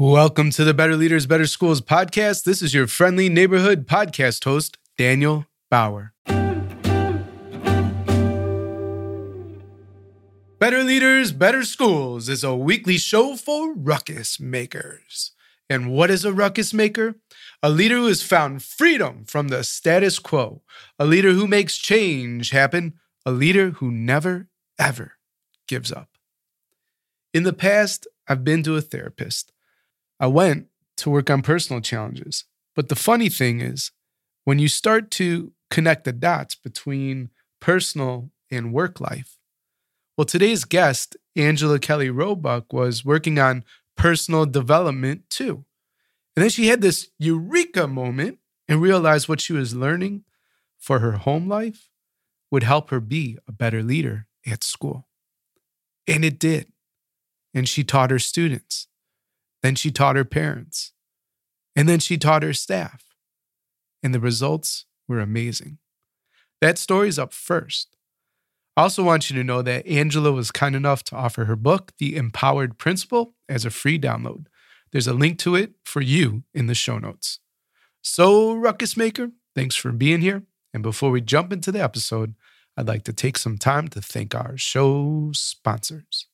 Welcome to the Better Leaders, Better Schools podcast. This is your friendly neighborhood podcast host, Daniel Bauer. Better Leaders, Better Schools is a weekly show for ruckus makers. And what is a ruckus maker? A leader who has found freedom from the status quo, a leader who makes change happen, a leader who never, ever gives up. In the past, I've been to a therapist. I went to work on personal challenges. But the funny thing is, when you start to connect the dots between personal and work life, well, today's guest, Angela Kelly Robeck, was working on personal development too. And then she had this eureka moment and realized what she was learning for her home life would help her be a better leader at school. And it did. And she taught her students. Then she taught her parents. And then she taught her staff. And the results were amazing. That story's up first. I also want you to know that Angela was kind enough to offer her book, The Empowered Principal, as a free download. There's a link to it for you in the show notes. So, Ruckus Maker, thanks for being here. And before we jump into the episode, I'd like to take some time to thank our show sponsors.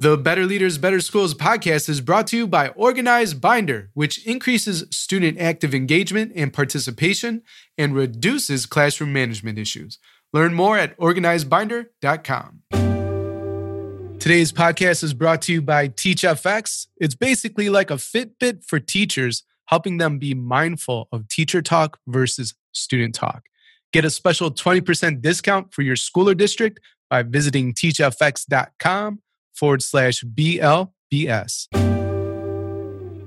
The Better Leaders, Better Schools podcast is brought to you by Organized Binder, which increases student active engagement and participation and reduces classroom management issues. Learn more at organizedbinder.com. Today's podcast is brought to you by TeachFX. It's basically like a Fitbit for teachers, helping them be mindful of teacher talk versus student talk. Get a special 20% discount for your school or district by visiting teachfx.com forward slash BLBS.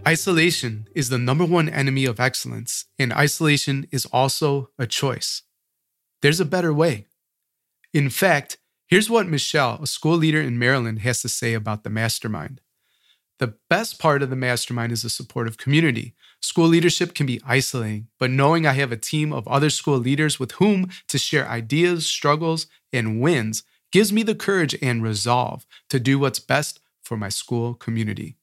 Isolation is the number one enemy of excellence, and isolation is also a choice. There's a better way. In fact, here's what Michelle, a school leader in Maryland, has to say about the mastermind. The best part of the mastermind is the supportive community. School leadership can be isolating, but knowing I have a team of other school leaders with whom to share ideas, struggles, and wins gives me the courage and resolve to do what's best for my school community.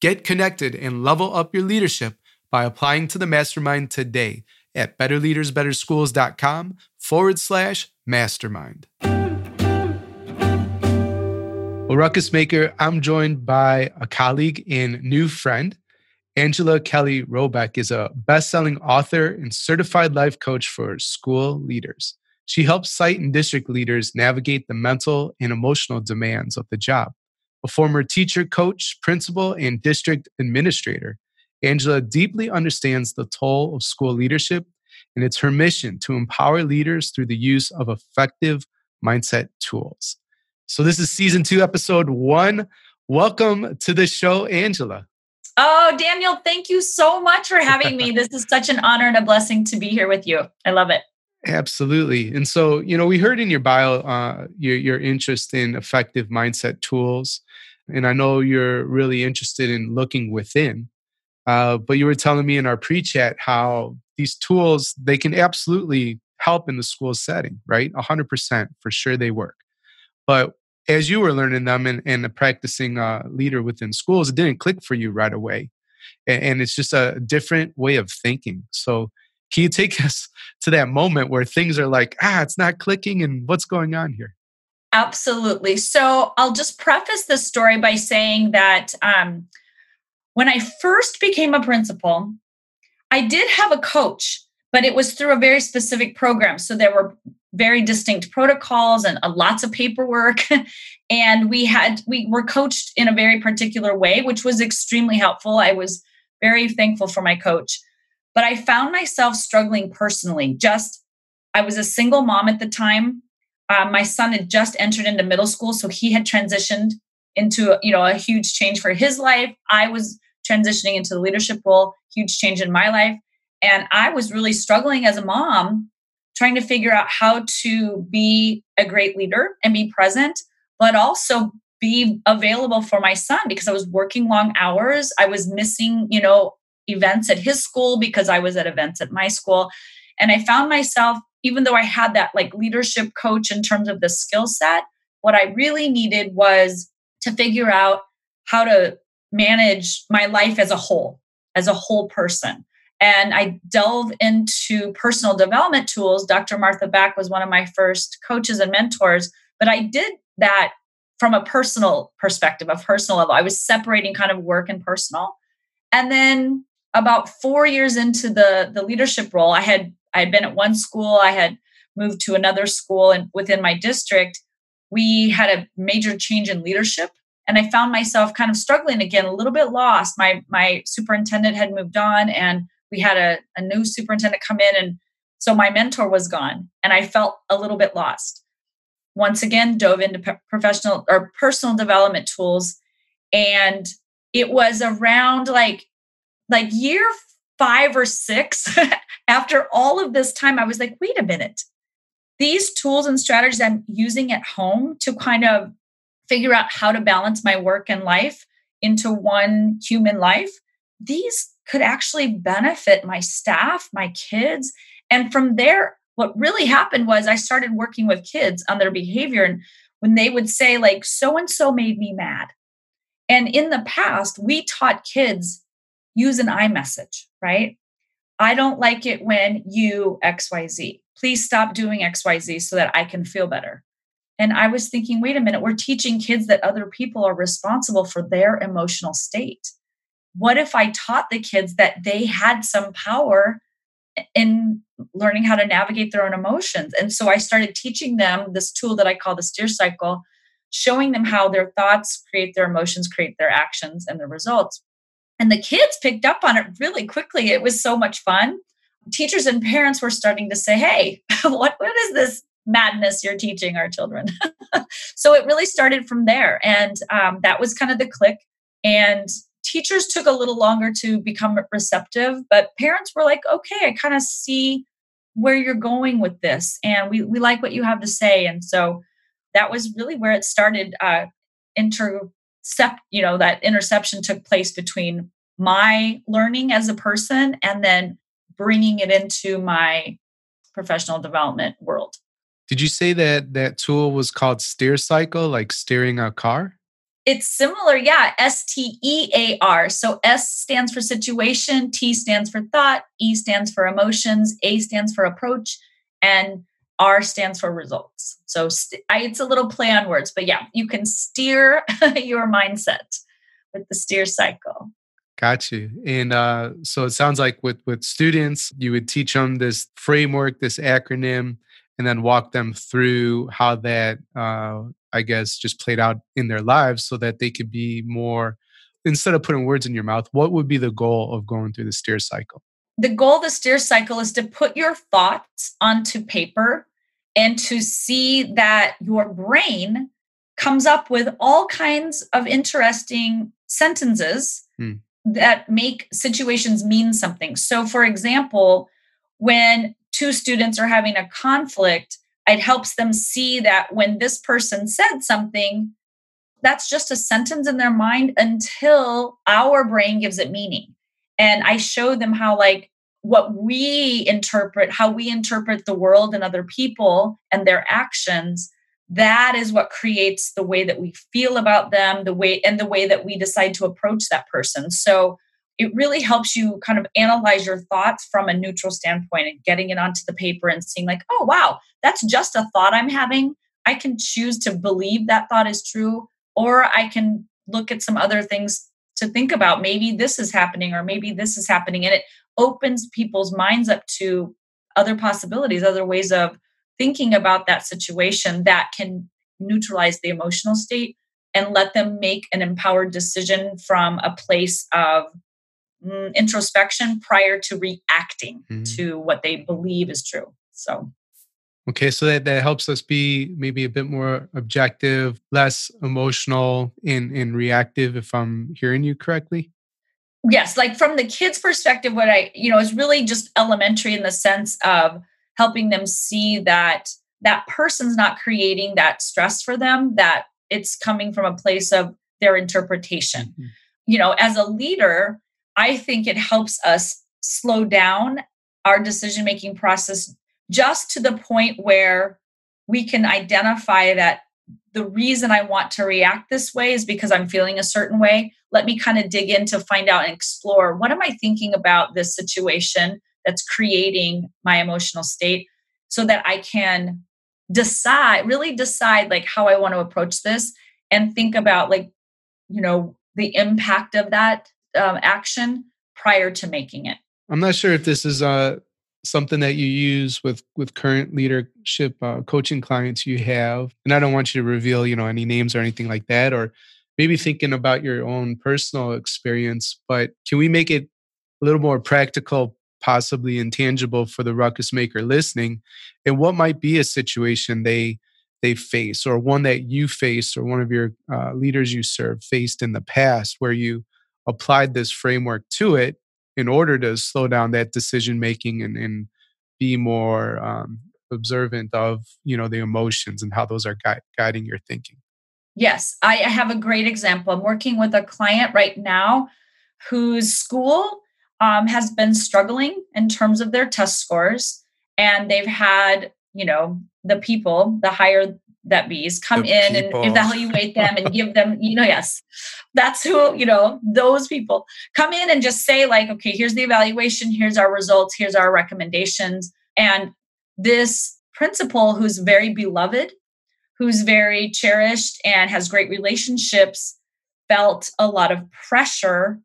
Get connected and level up your leadership by applying to the mastermind today at betterleadersbetterschools.com forward slash mastermind. Well, Ruckus Maker, I'm joined by a colleague and new friend. Angela Kelly Robeck is a best selling author and certified life coach for school leaders. She helps site and district leaders navigate the mental and emotional demands of the job. A former teacher, coach, principal, and district administrator, Angela deeply understands the toll of school leadership, and it's her mission to empower leaders through the use of effective mindset tools. So, this is season two, episode one. Welcome to the show, Angela. Oh, Daniel, thank you so much for having me. This is such an honor and a blessing to be here with you. I love it. Absolutely. And so, you know, we heard in your bio uh, your, your interest in effective mindset tools. And I know you're really interested in looking within. Uh, but you were telling me in our pre chat how these tools, they can absolutely help in the school setting, right? 100% for sure they work. But as you were learning them and, and practicing uh, leader within schools, it didn't click for you right away. And, and it's just a different way of thinking. So, can you take us to that moment where things are like, ah, it's not clicking and what's going on here? Absolutely. So I'll just preface this story by saying that um, when I first became a principal, I did have a coach, but it was through a very specific program. So there were very distinct protocols and uh, lots of paperwork. and we had, we were coached in a very particular way, which was extremely helpful. I was very thankful for my coach. But I found myself struggling personally. Just, I was a single mom at the time. Uh, my son had just entered into middle school, so he had transitioned into you know a huge change for his life. I was transitioning into the leadership role, huge change in my life, and I was really struggling as a mom, trying to figure out how to be a great leader and be present, but also be available for my son because I was working long hours. I was missing, you know, events at his school because I was at events at my school. And I found myself, even though I had that like leadership coach in terms of the skill set, what I really needed was to figure out how to manage my life as a whole, as a whole person. And I delve into personal development tools. Dr. Martha Beck was one of my first coaches and mentors, but I did that from a personal perspective, a personal level. I was separating kind of work and personal. And then about four years into the, the leadership role, I had I had been at one school, I had moved to another school and within my district, we had a major change in leadership. And I found myself kind of struggling again, a little bit lost. My my superintendent had moved on and we had a, a new superintendent come in and so my mentor was gone and i felt a little bit lost once again dove into professional or personal development tools and it was around like like year five or six after all of this time i was like wait a minute these tools and strategies i'm using at home to kind of figure out how to balance my work and life into one human life these could actually benefit my staff, my kids. And from there, what really happened was I started working with kids on their behavior. And when they would say, like, so and so made me mad. And in the past, we taught kids use an I-message, right? I don't like it when you XYZ. Please stop doing XYZ so that I can feel better. And I was thinking, wait a minute, we're teaching kids that other people are responsible for their emotional state what if I taught the kids that they had some power in learning how to navigate their own emotions? And so I started teaching them this tool that I call the steer cycle, showing them how their thoughts create their emotions, create their actions and their results. And the kids picked up on it really quickly. It was so much fun. Teachers and parents were starting to say, hey, what, what is this madness you're teaching our children? so it really started from there. And um, that was kind of the click. And teachers took a little longer to become receptive, but parents were like, okay, I kind of see where you're going with this. And we, we like what you have to say. And so that was really where it started. Uh, intercept, you know, that interception took place between my learning as a person and then bringing it into my professional development world. Did you say that that tool was called steer cycle, like steering a car? It's similar, yeah. S T E A R. So S stands for situation, T stands for thought, E stands for emotions, A stands for approach, and R stands for results. So st- I, it's a little play on words, but yeah, you can steer your mindset with the steer cycle. Got you. And uh, so it sounds like with with students, you would teach them this framework, this acronym, and then walk them through how that uh, I guess, just played out in their lives so that they could be more, instead of putting words in your mouth, what would be the goal of going through the steer cycle? The goal of the steer cycle is to put your thoughts onto paper and to see that your brain comes up with all kinds of interesting sentences hmm. that make situations mean something. So, for example, when two students are having a conflict, it helps them see that when this person said something, that's just a sentence in their mind until our brain gives it meaning. And I show them how, like, what we interpret, how we interpret the world and other people and their actions, that is what creates the way that we feel about them, the way and the way that we decide to approach that person. So it really helps you kind of analyze your thoughts from a neutral standpoint and getting it onto the paper and seeing like oh wow that's just a thought i'm having i can choose to believe that thought is true or i can look at some other things to think about maybe this is happening or maybe this is happening and it opens people's minds up to other possibilities other ways of thinking about that situation that can neutralize the emotional state and let them make an empowered decision from a place of mm, introspection prior to reacting mm-hmm. to what they believe is true. So, okay, so that, that helps us be maybe a bit more objective, less emotional and, and reactive, if I'm hearing you correctly. Yes, like from the kids' perspective, what I, you know, is really just elementary in the sense of helping them see that that person's not creating that stress for them, that it's coming from a place of their interpretation. Mm-hmm. You know, as a leader, I think it helps us slow down our decision making process just to the point where we can identify that the reason I want to react this way is because I'm feeling a certain way. Let me kind of dig in to find out and explore what am I thinking about this situation that's creating my emotional state so that I can decide, really decide like how I want to approach this and think about like, you know, the impact of that um, action prior to making it. I'm not sure if this is uh, something that you use with with current leadership uh, coaching clients you have, and I don't want you to reveal, you know, any names or anything like that, or maybe thinking about your own personal experience. But can we make it a little more practical, possibly intangible for the ruckus maker listening, and what might be a situation they they face, or one that you face, or one of your uh, leaders you serve faced in the past, where you applied this framework to it in order to slow down that decision making and, and be more um, observant of you know the emotions and how those are gui- guiding your thinking. Yes i have a great example. I'm working with a client right now whose school um, has been struggling in terms of their test scores and they've had you know the people the higher that bees come the in people. and evaluate them and give them you know yes that's who you know those people come in and just say like okay here's the evaluation here's our results here's our recommendations and this principal who's very beloved who's very cherished and has great relationships felt a lot of pressure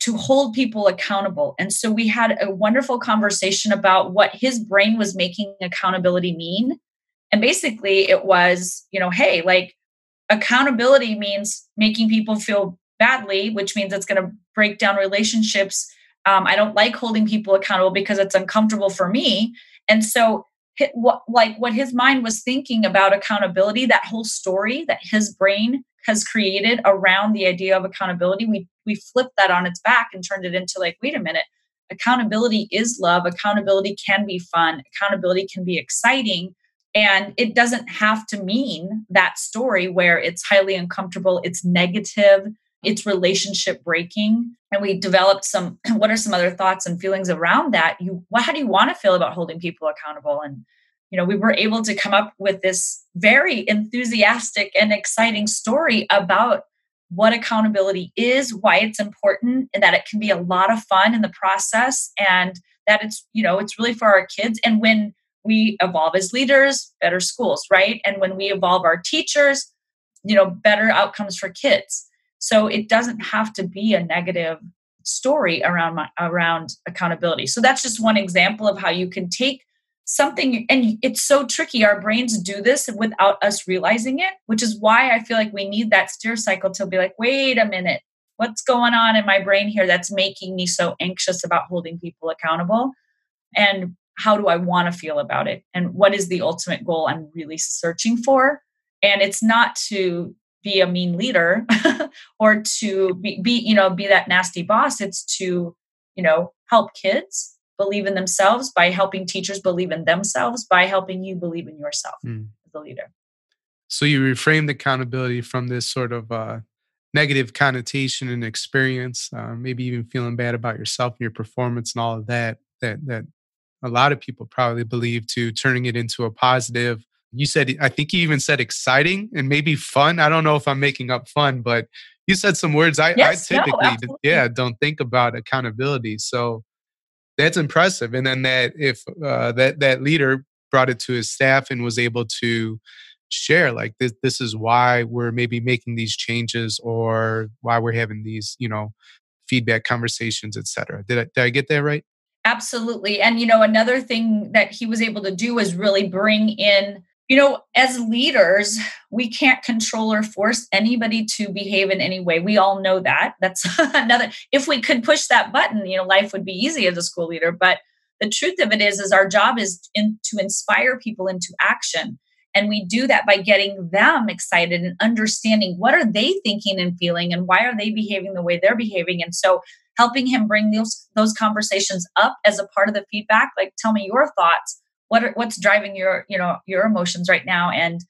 to hold people accountable. And so we had a wonderful conversation about what his brain was making accountability mean and basically, it was, you know, hey, like accountability means making people feel badly, which means it's going to break down relationships. Um, I don't like holding people accountable because it's uncomfortable for me. And so, what, like what his mind was thinking about accountability, that whole story that his brain has created around the idea of accountability, we we flipped that on its back and turned it into like, wait a minute, accountability is love. Accountability can be fun. Accountability can be exciting and it doesn't have to mean that story where it's highly uncomfortable, it's negative, it's relationship breaking. And we developed some what are some other thoughts and feelings around that? You how do you want to feel about holding people accountable? And you know, we were able to come up with this very enthusiastic and exciting story about what accountability is, why it's important, and that it can be a lot of fun in the process, and that it's, you know, it's really for our kids. And when we evolve as leaders, better schools, right? And when we evolve our teachers, you know, better outcomes for kids. So it doesn't have to be a negative story around my, around accountability. So that's just one example of how you can take something and it's so tricky our brains do this without us realizing it which is why i feel like we need that steer cycle to be like wait a minute what's going on in my brain here that's making me so anxious about holding people accountable and how do I want to feel about it? And what is the ultimate goal I'm really searching for? And it's not to be a mean leader or to be, be, you know, be that nasty boss. It's to, you know, help kids believe in themselves by helping teachers believe in themselves by helping you believe in yourself mm. as a leader. So you reframed accountability from this sort of uh, negative connotation and experience, uh, maybe even feeling bad about yourself and your performance and all of that. That that a lot of people probably believe to turning it into a positive. You said i think you even said exciting and maybe fun. I don't know if i'm making up fun but you said some words i, yes, I typically no, yeah don't think about accountability. So that's impressive. And then that if uh, that that leader brought it to his staff and was able to share like this this is why we're maybe making these changes or why we're having these you know feedback conversations etc did I, did I get that right Absolutely. And, you know, another thing that he was able to do was really bring in, you know, as leaders, we can't control or force anybody to behave in any way. We all know that. That's another, if we could push that button, you know, life would be easy as a school leader. But the truth of it is, is our job is in, to inspire people into action. And we do that by getting them excited and understanding what are they thinking and feeling and why are they behaving the way they're behaving. And so helping him bring those those conversations up as a part of the feedback like tell me your thoughts what are, what's driving your you know your emotions right now and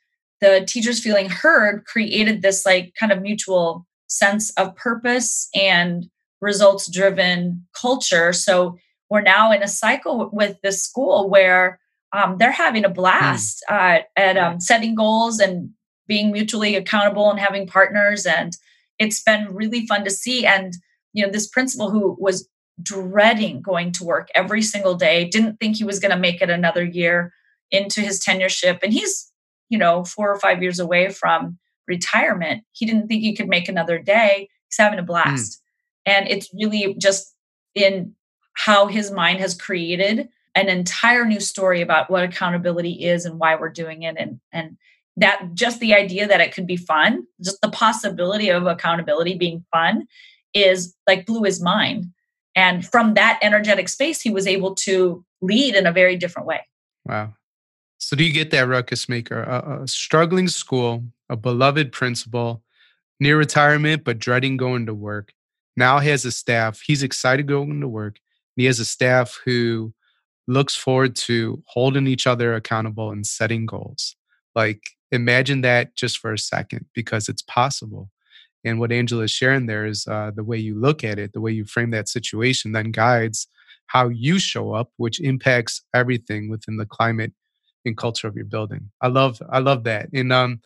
the teachers feeling heard created this like kind of mutual sense of purpose and results driven culture so we're now in a cycle with this school where um, they're having a hmm. blast mm. uh, at um, setting goals and being mutually accountable and having partners. And it's been really fun to see. And, you know, this principal who was dreading going to work every single day, didn't think he was going to make it another year into his tenureship. And he's, you know, four or five years away from retirement. He didn't think he could make another day. He's having a blast. Mm. And it's really just in how his mind has created an entire new story about what accountability is and why we're doing it and and that just the idea that it could be fun just the possibility of accountability being fun is like blew his mind. And from that energetic space he was able to lead in a very different way. Wow. So do you get that ruckus maker? A, a struggling school a beloved principal near retirement but dreading going to work. Now he has a staff he's excited going to work he has a staff who looks forward to holding each other accountable and setting goals. Like, imagine that just for a second because it's possible. And what Angela is sharing there is uh, the way you look at it, the way you frame that situation, then guides how you show up, which impacts everything within the climate and culture of your building. I love, I love that. And um,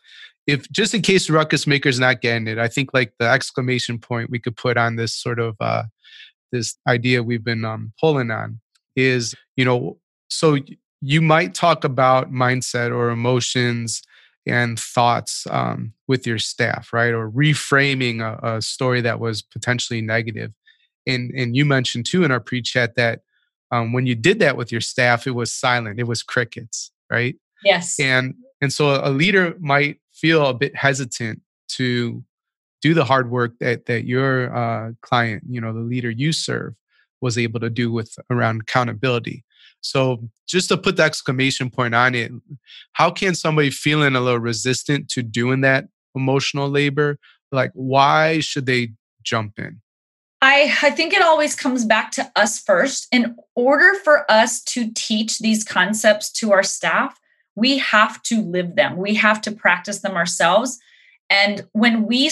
if just in case ruckus maker's not getting it, I think like the exclamation point we could put on this sort of uh, this idea we've been um, pulling on is, you know, so you might talk about mindset or emotions and thoughts um, with your staff, right? Or reframing a, a, story that was potentially negative. And and you mentioned too in our pre-chat that um, when you did that with your staff, it was silent. It was crickets, right? Yes. And and so a leader might feel a bit hesitant to do the hard work that that your uh, client, you know, the leader you serve, was able to do with around accountability. So just to put the exclamation point on it, how can somebody feeling a little resistant to doing that emotional labor, like why should they jump in? I, I think it always comes back to us first. In order for us to teach these concepts to our staff, we have to live them. We have to practice them ourselves. And when we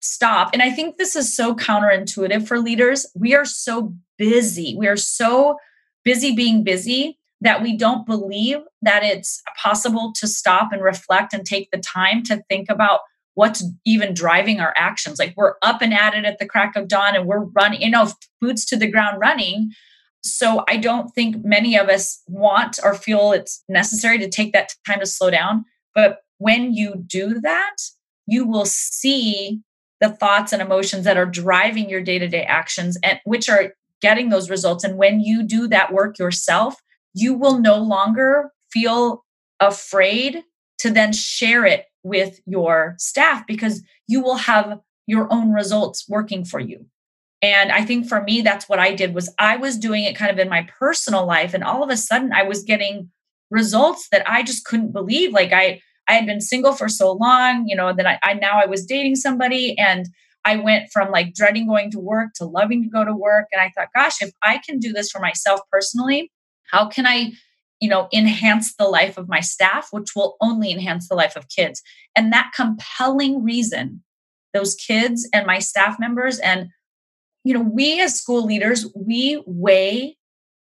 stop, and I think this is so counterintuitive for leaders, we are so busy. We are so busy being busy that we don't believe that it's possible to stop and reflect and take the time to think about what's even driving our actions. Like we're up and at it at the crack of dawn and we're running, you know, boots to the ground running. So I don't think many of us want or feel it's necessary to take that time to slow down. But when you do that, you will see the thoughts and emotions that are driving your day-to-day actions and which are getting those results. And when you do that work yourself, you will no longer feel afraid to then share it with your staff because you will have your own results working for you. And I think for me that's what I did was I was doing it kind of in my personal life and all of a sudden I was getting results that I just couldn't believe like I I had been single for so long, you know, that I, I now I was dating somebody and I went from like dreading going to work to loving to go to work. And I thought, gosh, if I can do this for myself personally, how can I, you know, enhance the life of my staff, which will only enhance the life of kids? And that compelling reason, those kids and my staff members, and, you know, we as school leaders, we weigh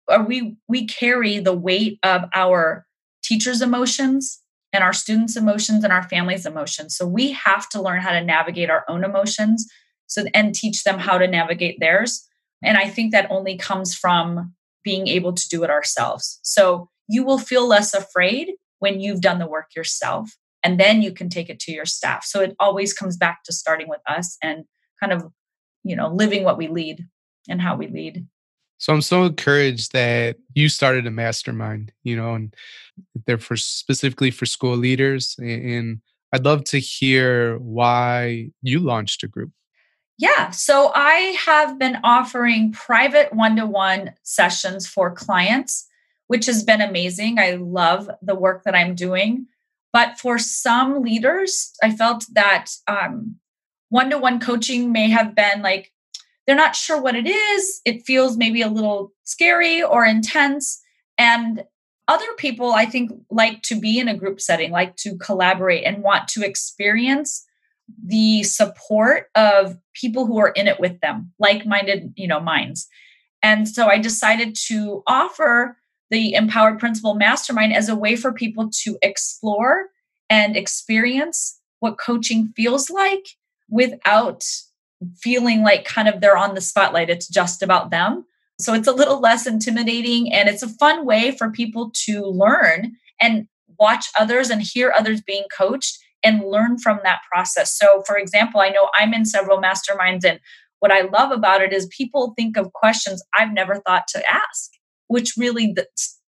or we we carry the weight of our teachers' emotions and our students' emotions and our families' emotions. So we have to learn how to navigate our own emotions so and teach them how to navigate theirs. And I think that only comes from being able to do it ourselves. So you will feel less afraid when you've done the work yourself and then you can take it to your staff. So it always comes back to starting with us and kind of, you know, living what we lead and how we lead. So I'm so encouraged that you started a mastermind, you know, and they're for specifically for school leaders. And I'd love to hear why you launched a group. Yeah. So I have been offering private one to one sessions for clients, which has been amazing. I love the work that I'm doing. But for some leaders, I felt that one to one coaching may have been like, they're not sure what it is. It feels maybe a little scary or intense. And other people, I think, like to be in a group setting, like to collaborate and want to experience the support of people who are in it with them, like-minded, you know, minds. And so I decided to offer the Empowered Principal Mastermind as a way for people to explore and experience what coaching feels like without feeling like kind of they're on the spotlight. It's just about them. So it's a little less intimidating and it's a fun way for people to learn and watch others and hear others being coached and learn from that process. So, for example, I know I'm in several masterminds, and what I love about it is people think of questions I've never thought to ask, which really th-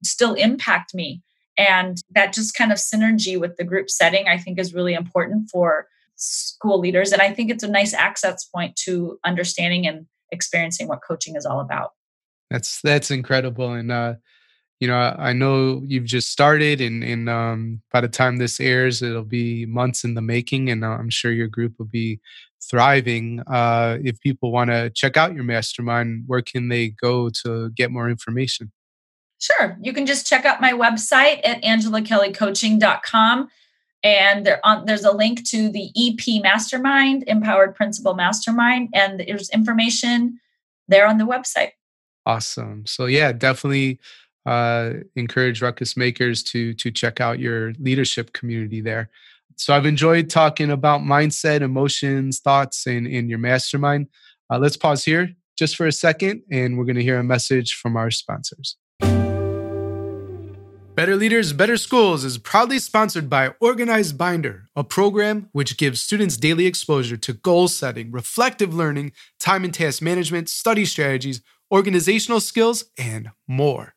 still impact me. And that just kind of synergy with the group setting, I think, is really important for school leaders. And I think it's a nice access point to understanding and experiencing what coaching is all about. That's that's incredible. And uh, you know, I know you've just started, and and um, by the time this airs, it'll be months in the making, and I'm sure your group will be thriving. Uh, if people want to check out your mastermind, where can they go to get more information? Sure, you can just check out my website at angelakellycoaching.com. And on, there's a link to the EP Mastermind, Empowered Principal Mastermind, and there's information there on the website. Awesome. So yeah, definitely uh, encourage ruckus makers to to check out your leadership community there. So I've enjoyed talking about mindset, emotions, thoughts, and in your mastermind. Uh, let's pause here just for a second, and we're going to hear a message from our sponsors. Better Leaders, Better Schools is proudly sponsored by Organized Binder, a program which gives students daily exposure to goal setting, reflective learning, time and task management, study strategies, organizational skills, and more.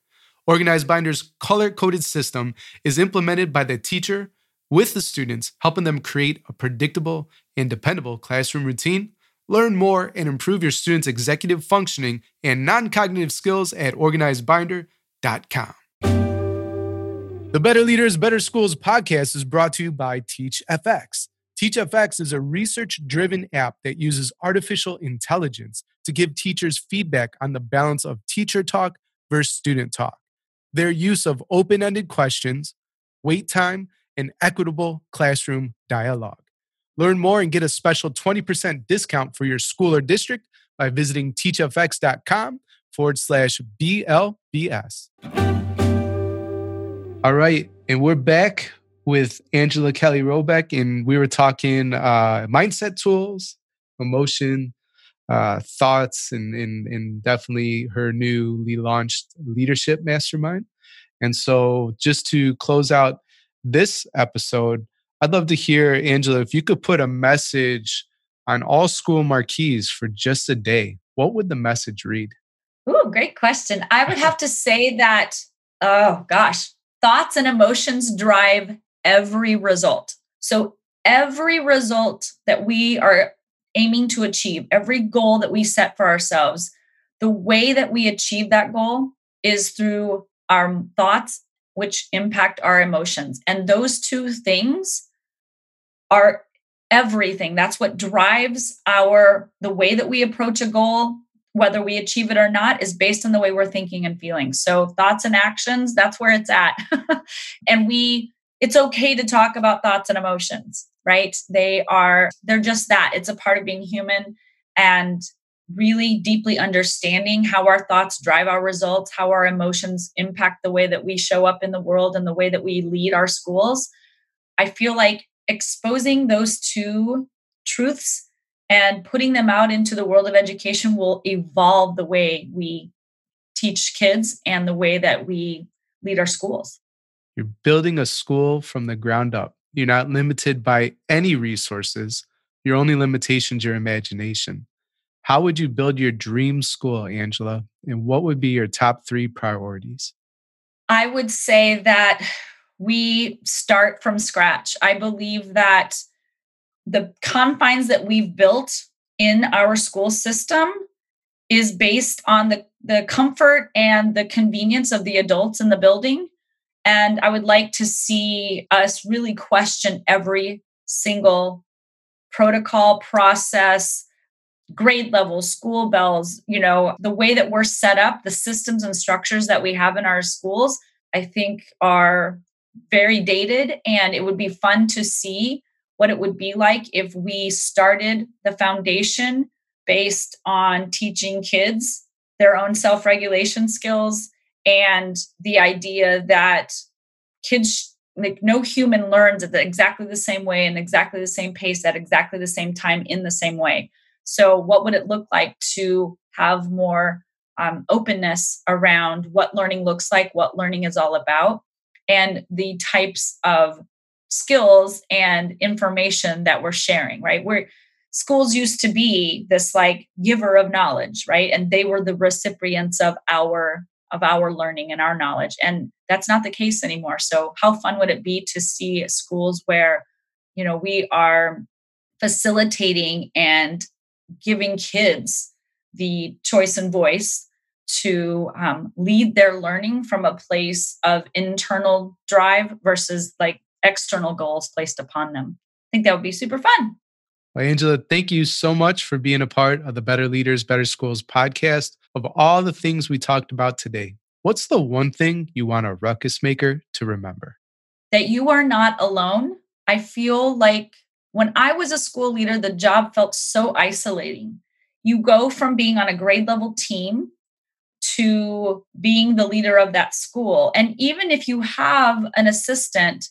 Organized Binder's color coded system is implemented by the teacher with the students, helping them create a predictable and dependable classroom routine. Learn more and improve your students' executive functioning and non cognitive skills at organizedbinder.com. The Better Leaders, Better Schools podcast is brought to you by TeachFX. TeachFX is a research driven app that uses artificial intelligence to give teachers feedback on the balance of teacher talk versus student talk their use of open ended questions, wait time, and equitable classroom dialogue. Learn more and get a special 20% discount for your school or district by visiting teachfx.com forward slash BLBS. All right, and we're back with Angela Kelly Robeck, and we were talking uh, mindset tools, emotion, uh, thoughts and, and, and definitely her newly launched leadership mastermind. And so, just to close out this episode, I'd love to hear, Angela, if you could put a message on all school marquees for just a day, what would the message read? Oh, great question. I would have to say that, oh gosh, thoughts and emotions drive every result. So, every result that we are aiming to achieve, every goal that we set for ourselves, the way that we achieve that goal is through our thoughts, which impact our emotions. And those two things are everything. That's what drives our the way that we approach a goal, whether we achieve it or not, is based on the way we're thinking and feeling. So thoughts and actions, that's where it's at. and we it's okay to talk about thoughts and emotions right they are they're just that it's a part of being human and really deeply understanding how our thoughts drive our results how our emotions impact the way that we show up in the world and the way that we lead our schools i feel like exposing those two truths and putting them out into the world of education will evolve the way we teach kids and the way that we lead our schools you're building a school from the ground up. You're not limited by any resources. Your only limitation is your imagination. How would you build your dream school, Angela? And what would be your top three priorities? I would say that we start from scratch. I believe that the confines that we've built in our school system is based on the, the comfort and the convenience of the adults in the building and I would like to see us really question every single protocol, process, grade level, school bells, you know, the way that we're set up, the systems and structures that we have in our schools, I think are very dated. And it would be fun to see what it would be like if we started the foundation based on teaching kids their own self regulation skills and the idea that kids like no human learns at the, exactly the same way and exactly the same pace at exactly the same time in the same way. So, what would it look like to have more um, openness around what learning looks like, what learning is all about, and the types of skills and information that we're sharing, right? We're schools used to be this like giver of knowledge, right? And they were the recipients of our of our learning and our knowledge. And that's not the case anymore. So how fun would it be to see schools where, you know, we are facilitating and giving kids the choice and voice to um, lead their learning from a place of internal drive versus like external goals placed upon them. I think that would be super fun. Well, Angela, thank you so much for being a part of the Better Leaders, Better Schools podcast. Of all the things we talked about today, what's the one thing you want a ruckus maker to remember? That you are not alone. I feel like when I was a school leader, the job felt so isolating. You go from being on a grade level team to being the leader of that school. And even if you have an assistant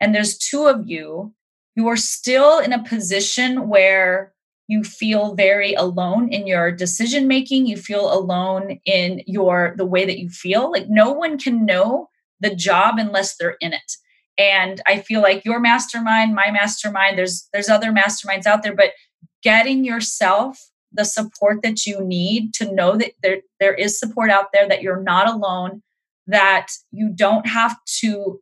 and there's two of you, you are still in a position where you feel very alone in your decision making you feel alone in your the way that you feel. Like no one can know the job unless they're in it. And i feel like your mastermind my mastermind there's there's other masterminds out there but getting yourself the support that you need to know that there there is support out there that you're not alone that you don't have to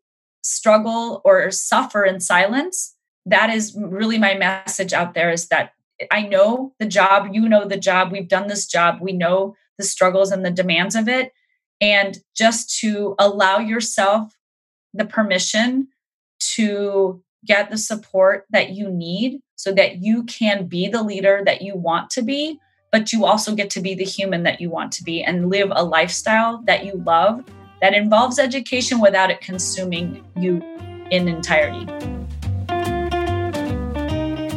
struggle or suffer in silence that is really my message out there is that I know the job, you know the job, we've done this job, we know the struggles and the demands of it. And just to allow yourself the permission to get the support that you need so that you can be the leader that you want to be, but you also get to be the human that you want to be and live a lifestyle that you love that involves education without it consuming you in entirety.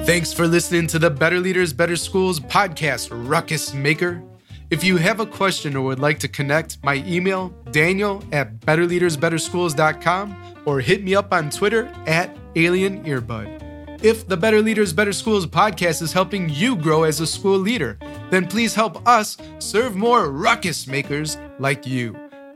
Thanks for listening to the Better Leaders, Better Schools podcast, Ruckus Maker. If you have a question or would like to connect, my email, daniel at betterleadersbetterschools.com or hit me up on Twitter at Alien Earbud. If the Better Leaders, Better Schools podcast is helping you grow as a school leader, then please help us serve more ruckus makers like you.